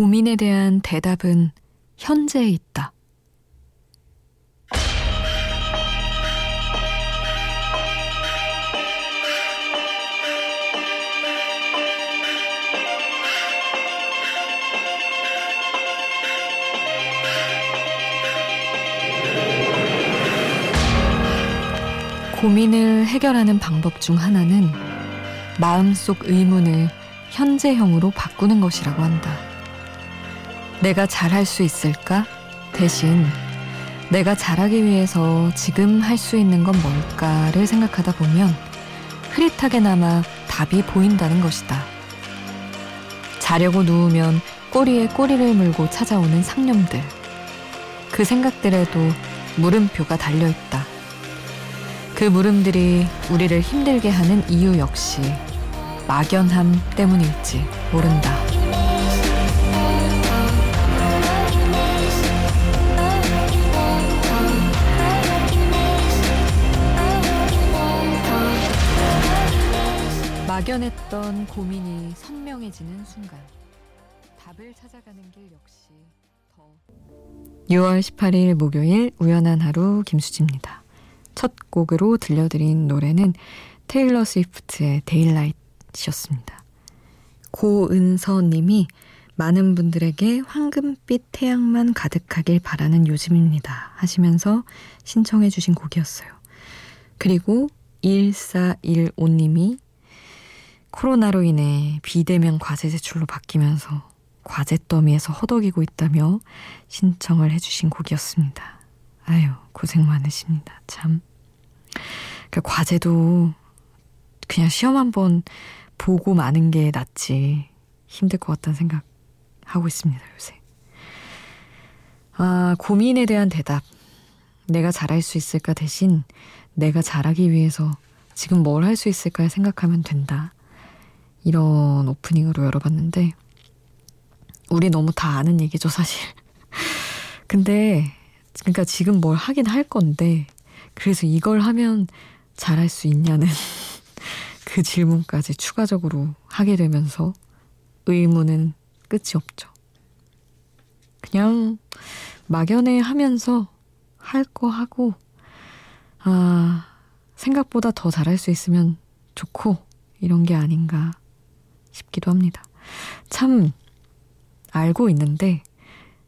고민에 대한 대답은 현재에 있다. 고민을 해결하는 방법 중 하나는 마음속 의문을 현재형으로 바꾸는 것이라고 한다. 내가 잘할 수 있을까? 대신 내가 잘하기 위해서 지금 할 수 있는 건 뭘까를 생각하다 보면 흐릿하게나마 답이 보인다는 것이다. 자려고 누우면 꼬리에 꼬리를 물고 찾아오는 상념들. 그 생각들에도 물음표가 달려있다. 그 물음들이 우리를 힘들게 하는 이유 역시 막연함 때문일지 모른다. 막연했던 고민이 선명해지는 순간 답을 찾아가는 길 역시 더 6월 18일 목요일 우연한 하루 김수지입니다. 첫 곡으로 들려드린 노래는 테일러 스위프트의 데일라이트였습니다. 고은서 님이 많은 분들에게 황금빛 태양만 가득하길 바라는 요즘입니다. 하시면서 신청해 주신 곡이었어요. 그리고 1415님이 코로나로 인해 비대면 과제 제출로 바뀌면서 과제 더미에서 허덕이고 있다며 신청을 해주신 곡이었습니다. 아유, 고생 많으십니다. 참. 그 과제도 그냥 시험 한번 보고 마는 게 낫지 힘들 것 같다는 생각 하고 있습니다, 요새. 아, 고민에 대한 대답. 내가 잘할 수 있을까 대신 내가 잘하기 위해서 지금 뭘 할 수 있을까 생각하면 된다. 이런 오프닝으로 열어봤는데, 우리 너무 다 아는 얘기죠, 사실. 근데, 그러니까 지금 뭘 하긴 할 건데, 그래서 이걸 하면 잘할 수 있냐는 그 질문까지 추가적으로 하게 되면서 의문은 끝이 없죠. 그냥 막연해 하면서 할 거 하고, 아, 생각보다 더 잘할 수 있으면 좋고, 이런 게 아닌가 싶기도 합니다. 참, 알고 있는데,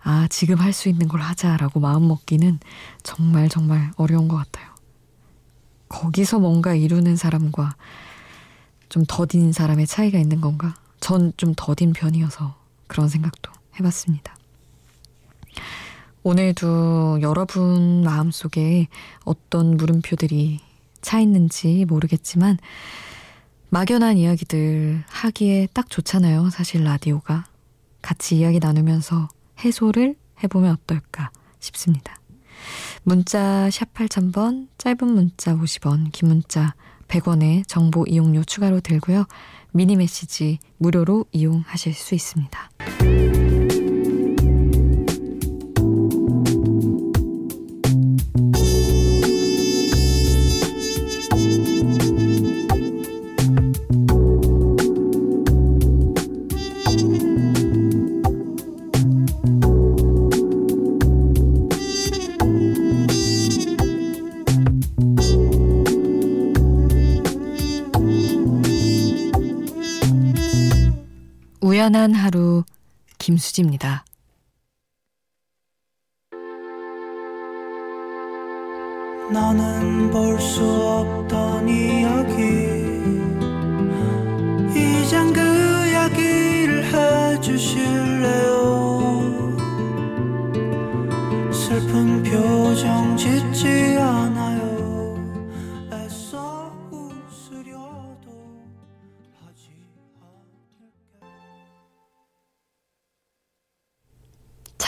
아, 지금 할 수 있는 걸 하자라고 마음 먹기는 정말 정말 어려운 것 같아요. 거기서 뭔가 이루는 사람과 좀 더딘 사람의 차이가 있는 건가? 전 좀 더딘 편이어서 그런 생각도 해봤습니다. 오늘도 여러분 마음속에 어떤 물음표들이 차 있는지 모르겠지만 막연한 이야기들 하기에 딱 좋잖아요. 사실 라디오가. 같이 이야기 나누면서 해소를 해보면 어떨까 싶습니다. 문자 샵 8000번, 짧은 문자 50원, 긴 문자 100원의 정보 이용료 추가로 들고요. 미니 메시지 무료로 이용하실 수 있습니다. 우연한 하루 김수지입니다.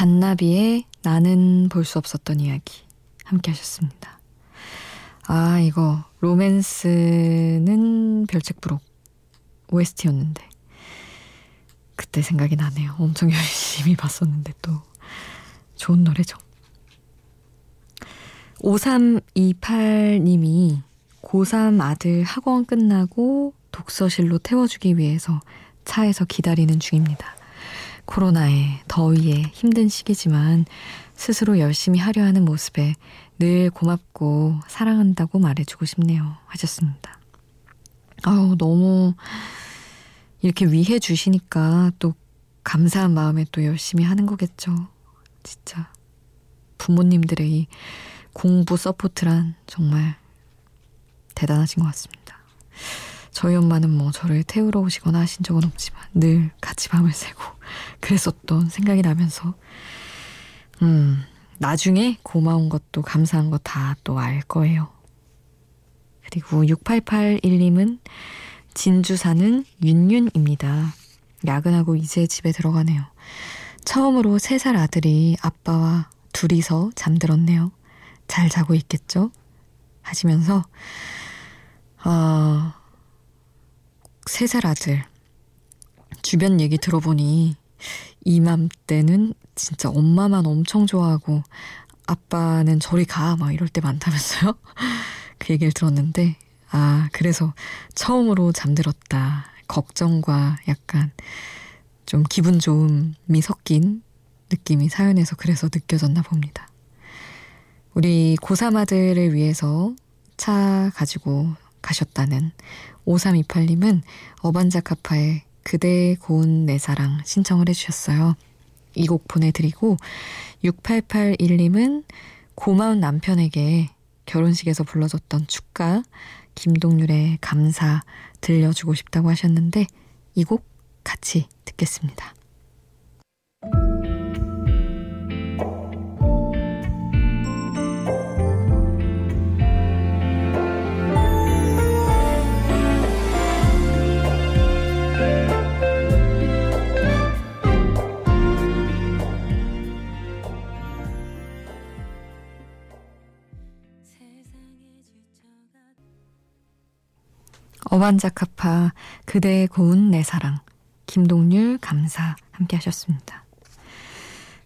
잔나비의 나는 볼 수 없었던 이야기 함께 하셨습니다. 아, 이거 로맨스는 별책부록 OST였는데 그때 생각이 나네요. 엄청 열심히 봤었는데 또 좋은 노래죠. 5328님이 고3 아들 학원 끝나고 독서실로 태워주기 위해서 차에서 기다리는 중입니다. 코로나에 더위에 힘든 시기지만 스스로 열심히 하려 하는 모습에 늘 고맙고 사랑한다고 말해주고 싶네요. 하셨습니다. 아우, 너무 이렇게 위해 주시니까 또 감사한 마음에 또 열심히 하는 거겠죠. 진짜. 부모님들의 이 공부 서포트란 정말 대단하신 것 같습니다. 저희 엄마는 뭐 저를 태우러 오시거나 하신 적은 없지만 늘 같이 밤을 새고 그랬었던 생각이 나면서 음 나중에 고마운 것도 감사한 거다또 알 거예요. 그리고 6881님은 진주 사는 윤윤입니다. 야근하고 이제 집에 들어가네요. 처음으로 3살 아들이 아빠와 둘이서 잠들었네요. 잘 자고 있겠죠? 하시면서 어, 3살 아들 주변 얘기 들어보니 이맘때는 진짜 엄마만 엄청 좋아하고 아빠는 저리 가 막 이럴 때 많다면서요? 그 얘기를 들었는데 아 그래서 처음으로 잠들었다 걱정과 약간 좀 기분 좋음이 섞인 느낌이 사연에서 그래서 느껴졌나 봅니다. 우리 고3 아들을 위해서 차 가지고 가셨다는 5328님은 어반자카파의 그대의 고운 내 사랑 신청을 해주셨어요. 이 곡 보내드리고 6881님은 고마운 남편에게 결혼식에서 불러줬던 축가 김동률의 감사 들려주고 싶다고 하셨는데 이 곡 같이 듣겠습니다. 어반자카파 그대의 고운 내 사랑 김동률 감사 함께 하셨습니다.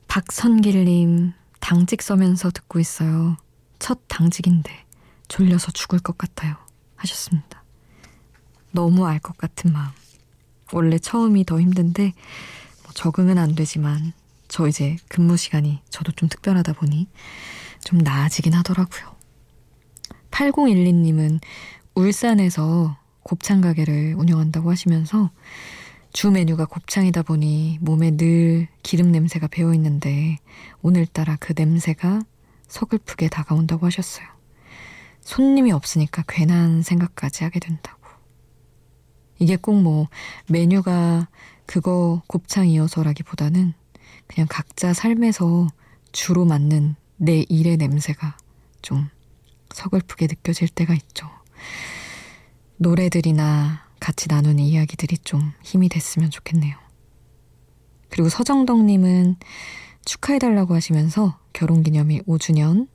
박선길님 당직 서면서 듣고 있어요. 첫 당직인데 졸려서 죽을 것 같아요. 하셨습니다. 너무 알 것 같은 마음. 원래 처음이 더 힘든데 뭐 적응은 안 되지만 저 이제 근무 시간이 저도 좀 특별하다 보니 좀 나아지긴 하더라고요. 8012님은 울산에서 곱창 가게를 운영한다고 하시면서 주 메뉴가 곱창이다 보니 몸에 늘 기름 냄새가 배어 있는데 오늘따라 그 냄새가 서글프게 다가온다고 하셨어요. 손님이 없으니까 괜한 생각까지 하게 된다고. 이게 꼭 뭐 메뉴가 그거 곱창이어서라기보다는 그냥 각자 삶에서 주로 맞는 내 일의 냄새가 좀 서글프게 느껴질 때가 있죠. 노래들이나 같이 나누는 이야기들이 좀 힘이 됐으면 좋겠네요. 그리고 서정덕님은 축하해달라고 하시면서 결혼기념일 5주년,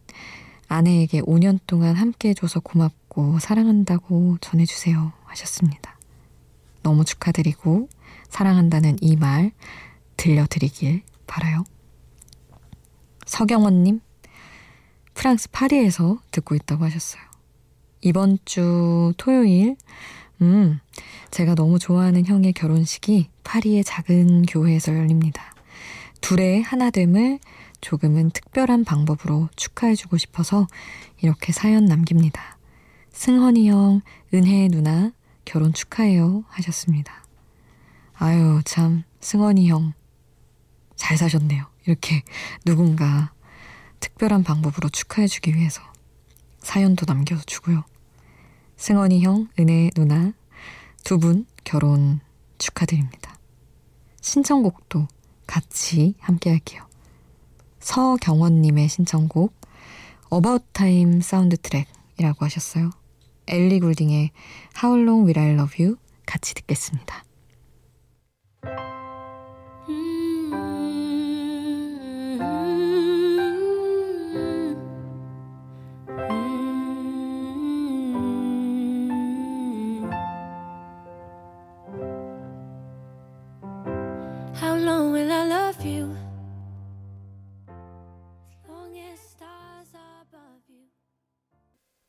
아내에게 5년 동안 함께 해줘서 고맙고 사랑한다고 전해주세요 하셨습니다. 너무 축하드리고 사랑한다는 이 말 들려드리길 바라요. 서경원님, 프랑스 파리에서 듣고 있다고 하셨어요. 이번 주 토요일, 음, 제가 너무 좋아하는 형의 결혼식이 파리의 작은 교회에서 열립니다. 둘의 하나됨을 조금은 특별한 방법으로 축하해주고 싶어서 이렇게 사연 남깁니다. 승헌이 형, 은혜 누나, 결혼 축하해요. 하셨습니다. 아유, 참, 승헌이 형, 잘 사셨네요. 이렇게 누군가 특별한 방법으로 축하해주기 위해서. 사연도 남겨주고요. 승원이 형, 은혜 누나 두 분 결혼 축하드립니다. 신청곡도 같이 함께 할게요. 서경원님의 신청곡 About Time 사운드 트랙이라고 하셨어요. 엘리 굴딩의 How Long Will I Love You 같이 듣겠습니다.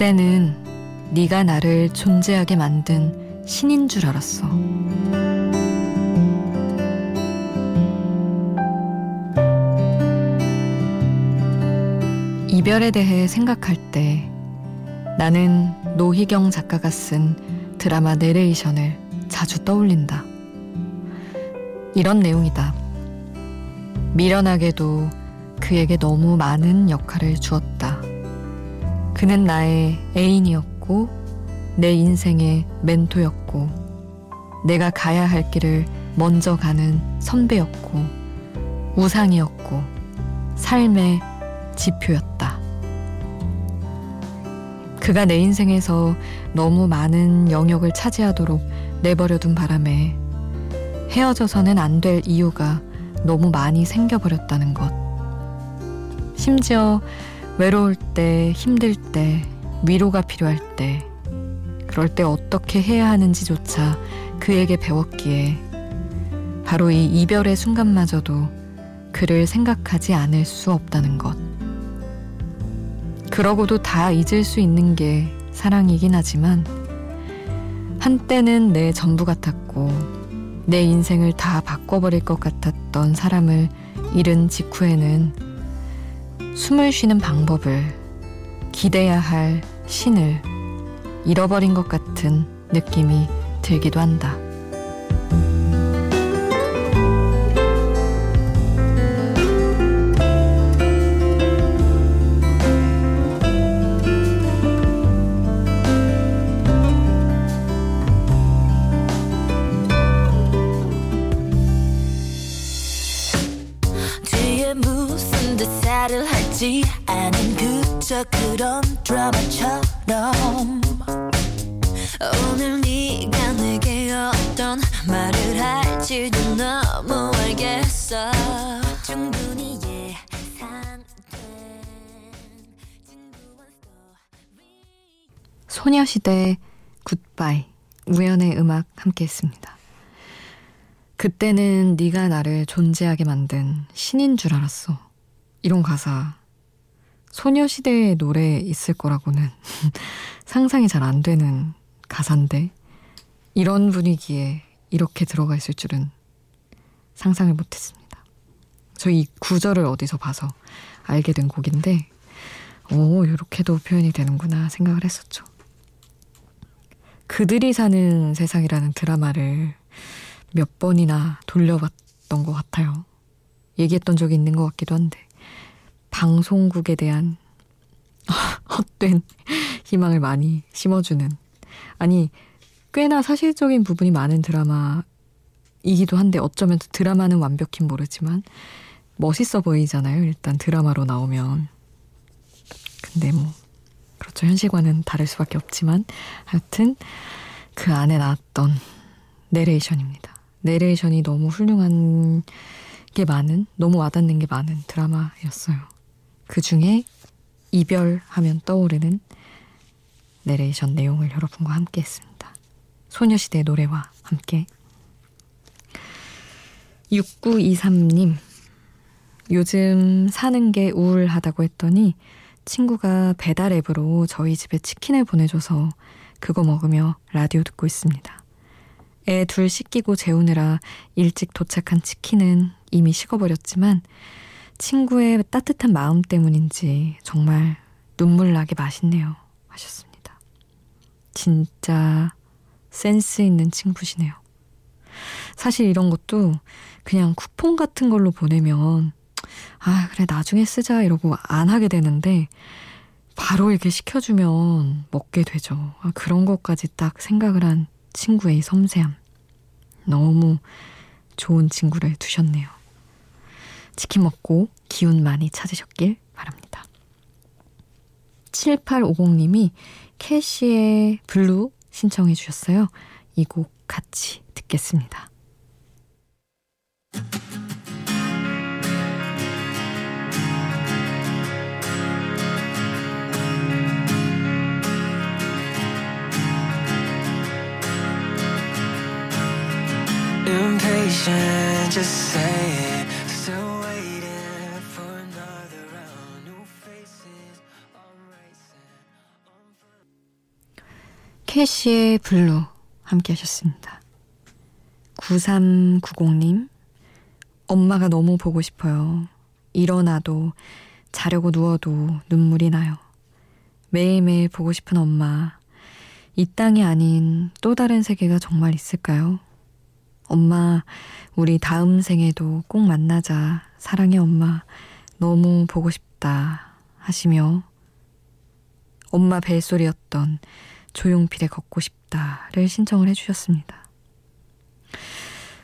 그때는 네가 나를 존재하게 만든 신인 줄 알았어. 이별에 대해 생각할 때 나는 노희경 작가가 쓴 드라마 내레이션을 자주 떠올린다. 이런 내용이다. 미련하게도 그에게 너무 많은 역할을 주었다. 그는 나의 애인이었고, 내 인생의 멘토였고, 내가 가야 할 길을 먼저 가는 선배였고, 우상이었고, 삶의 지표였다. 그가 내 인생에서 너무 많은 영역을 차지하도록 내버려둔 바람에 헤어져서는 안 될 이유가 너무 많이 생겨버렸다는 것. 심지어 외로울 때, 힘들 때, 위로가 필요할 때, 그럴 때 어떻게 해야 하는지조차 그에게 배웠기에 바로 이 이별의 순간마저도 그를 생각하지 않을 수 없다는 것. 그러고도 다 잊을 수 있는 게 사랑이긴 하지만 한때는 내 전부 같았고 내 인생을 다 바꿔버릴 것 같았던 사람을 잃은 직후에는 숨을 쉬는 방법을 기대야 할 신을 잃어버린 것 같은 느낌이 들기도 한다. 드라마처럼 오늘 네가 내게 어떤 말을 할지도 너무 알겠어 충분히 소녀시대 굿바이 우연의 음악 함께 했습니다. 그때는 네가 나를 존재하게 만든 신인 줄 알았어. 이런 가사 소녀시대의 노래에 있을 거라고는 상상이 잘 안 되는 가사인데 이런 분위기에 이렇게 들어가 있을 줄은 상상을 못했습니다. 저이 구절을 어디서 봐서 알게 된 곡인데 오 이렇게도 표현이 되는구나 생각을 했었죠. 그들이 사는 세상이라는 드라마를 몇 번이나 돌려봤던 것 같아요. 얘기했던 적이 있는 것 같기도 한데 방송국에 대한 헛된 희망을 많이 심어주는 아니 꽤나 사실적인 부분이 많은 드라마이기도 한데 어쩌면 드라마는 완벽히 모르지만 멋있어 보이잖아요. 일단 드라마로 나오면 근데 뭐 그렇죠. 현실과는 다를 수밖에 없지만 하여튼 그 안에 나왔던 내레이션입니다. 내레이션이 너무 훌륭한 게 많은 너무 와닿는 게 많은 드라마였어요. 그 중에 이별하면 떠오르는 내레이션 내용을 여러분과 함께 했습니다. 소녀시대 노래와 함께 6923님 요즘 사는 게 우울하다고 했더니 친구가 배달 앱으로 저희 집에 치킨을 보내줘서 그거 먹으며 라디오 듣고 있습니다. 애 둘 씻기고 재우느라 일찍 도착한 치킨은 이미 식어버렸지만 친구의 따뜻한 마음 때문인지 정말 눈물 나게 맛있네요. 하셨습니다. 진짜 센스 있는 친구시네요. 사실 이런 것도 그냥 쿠폰 같은 걸로 보내면 아, 그래, 나중에 쓰자 이러고 안 하게 되는데 바로 이렇게 시켜주면 먹게 되죠. 아, 그런 것까지 딱 생각을 한 친구의 섬세함. 너무 좋은 친구를 두셨네요. 치킨 먹고 기운 많이 찾으셨길 바랍니다. 7850님이 keshi의 blue 신청해 주셨어요. 이 곡 같이 듣겠습니다. impatient, just say keshi의 blue 함께 하셨습니다. 9390님, 엄마가 너무 보고 싶어요. 일어나도, 자려고 누워도 눈물이 나요. 매일매일 보고 싶은 엄마. 이 땅이 아닌 또 다른 세계가 정말 있을까요? 엄마, 우리 다음 생에도 꼭 만나자. 사랑해, 엄마. 너무 보고 싶다. 하시며, 엄마 벨소리였던 조용필의 걷고 싶다를 신청을 해주셨습니다.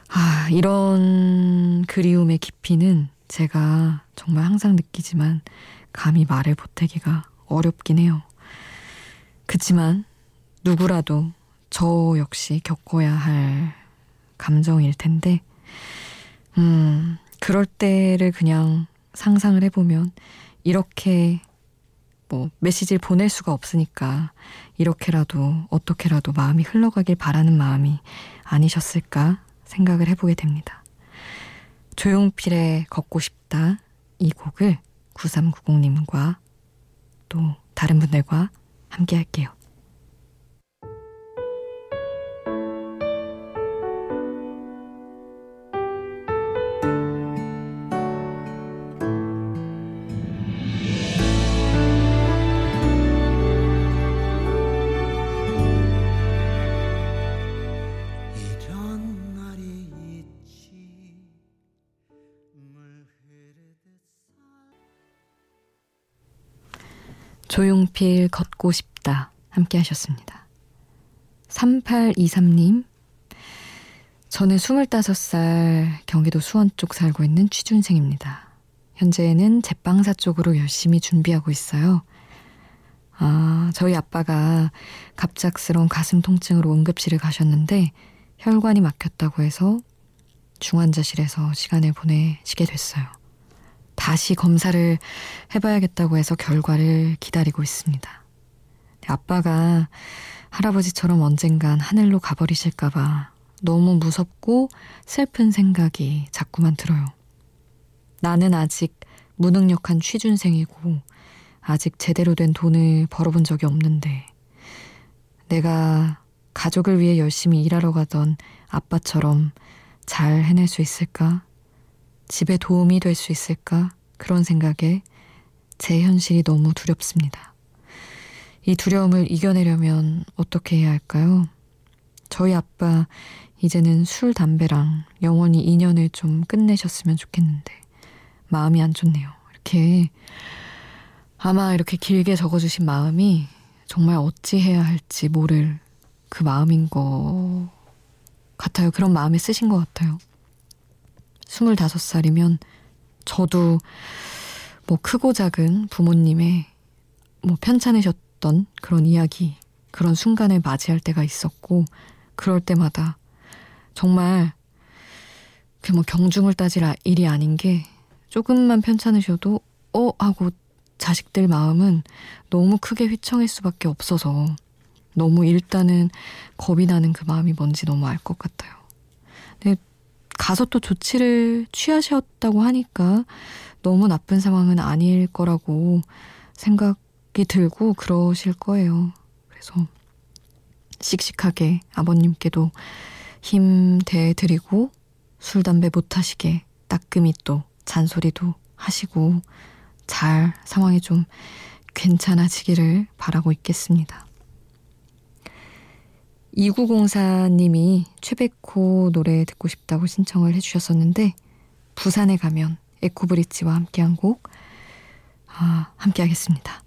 아, 이런 그리움의 깊이는 제가 정말 항상 느끼지만 감히 말을 보태기가 어렵긴 해요. 그치만 누구라도 저 역시 겪어야 할 감정일 텐데, 음, 그럴 때를 그냥 상상을 해보면 이렇게 뭐 메시지를 보낼 수가 없으니까 이렇게라도 어떻게라도 마음이 흘러가길 바라는 마음이 아니셨을까 생각을 해보게 됩니다. 조용필의 걷고 싶다 이 곡을 9390님과 또 다른 분들과 함께 할게요. 조용필 걷고 싶다 함께 하셨습니다. 3823님 저는 25살 경기도 수원 쪽 살고 있는 취준생입니다. 현재는 제빵사 쪽으로 열심히 준비하고 있어요. 아, 저희 아빠가 갑작스러운 가슴 통증으로 응급실을 가셨는데 혈관이 막혔다고 해서 중환자실에서 시간을 보내시게 됐어요. 다시 검사를 해봐야겠다고 해서 결과를 기다리고 있습니다. 아빠가 할아버지처럼 언젠간 하늘로 가버리실까봐 너무 무섭고 슬픈 생각이 자꾸만 들어요. 나는 아직 무능력한 취준생이고 아직 제대로 된 돈을 벌어본 적이 없는데 내가 가족을 위해 열심히 일하러 가던 아빠처럼 잘 해낼 수 있을까? 집에 도움이 될 수 있을까? 그런 생각에 제 현실이 너무 두렵습니다. 이 두려움을 이겨내려면 어떻게 해야 할까요? 저희 아빠 이제는 술, 담배랑 영원히 인연을 좀 끝내셨으면 좋겠는데 마음이 안 좋네요. 이렇게 아마 이렇게 길게 적어주신 마음이 정말 어찌해야 할지 모를 그 마음인 것 같아요. 그런 마음에 쓰신 것 같아요. 25살이면 저도 뭐 크고 작은 부모님의 뭐 편찮으셨던 그런 이야기, 그런 순간을 맞이할 때가 있었고, 그럴 때마다 정말 그 뭐 경중을 따질 아- 일이 아닌 게 조금만 편찮으셔도 어 하고 자식들 마음은 너무 크게 휘청일 수밖에 없어서 너무 일단은 겁이 나는 그 마음이 뭔지 너무 알 것 같아요. 근데 가서 또 조치를 취하셨다고 하니까 너무 나쁜 상황은 아닐 거라고 생각이 들고 그러실 거예요. 그래서 씩씩하게 아버님께도 힘 대드리고 술, 담배 못 하시게 따끔히 또 잔소리도 하시고 잘 상황이 좀 괜찮아지기를 바라고 있겠습니다. 2904님이 최백호 노래 듣고 싶다고 신청을 해주셨었는데 부산에 가면 에코브릿지와 함께한 곡 아, 함께 하겠습니다.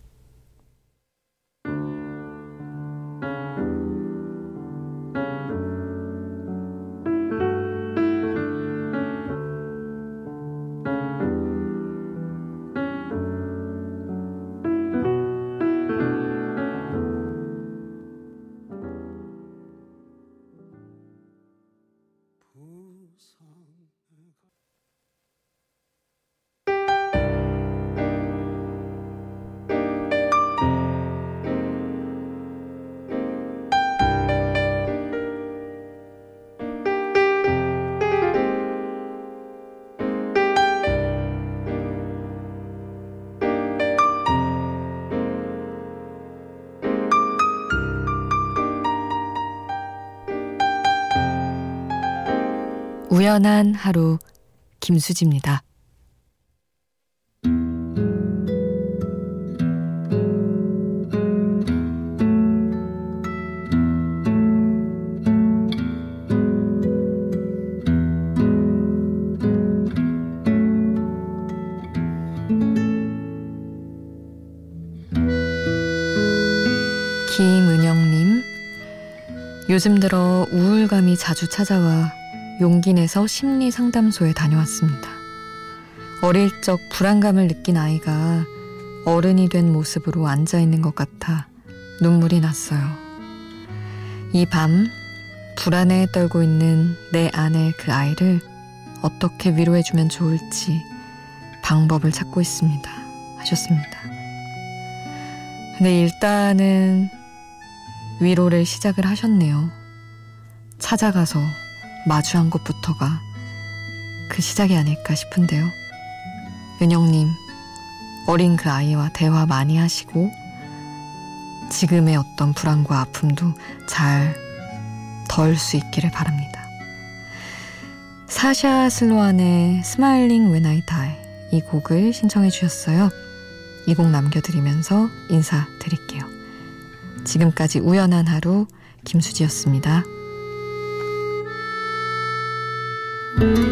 우연한 하루 김수지입니다. 김은영님, 요즘 들어 우울감이 자주 찾아와 용기 내서 심리 상담소에 다녀왔습니다. 어릴 적 불안감을 느낀 아이가 어른이 된 모습으로 앉아 있는 것 같아 눈물이 났어요. 이 밤, 불안에 떨고 있는 내 안의 그 아이를 어떻게 위로해주면 좋을지 방법을 찾고 있습니다. 하셨습니다. 근데 일단은 위로를 시작을 하셨네요. 찾아가서 마주한 것부터가 그 시작이 아닐까 싶은데요. 은영님, 어린 그 아이와 대화 많이 하시고, 지금의 어떤 불안과 아픔도 잘 덜 수 있기를 바랍니다. 사샤 슬로안의 Smiling When I Die 이 곡을 신청해 주셨어요. 이 곡 남겨드리면서 인사드릴게요. 지금까지 우연한 하루 김수지였습니다. Thank you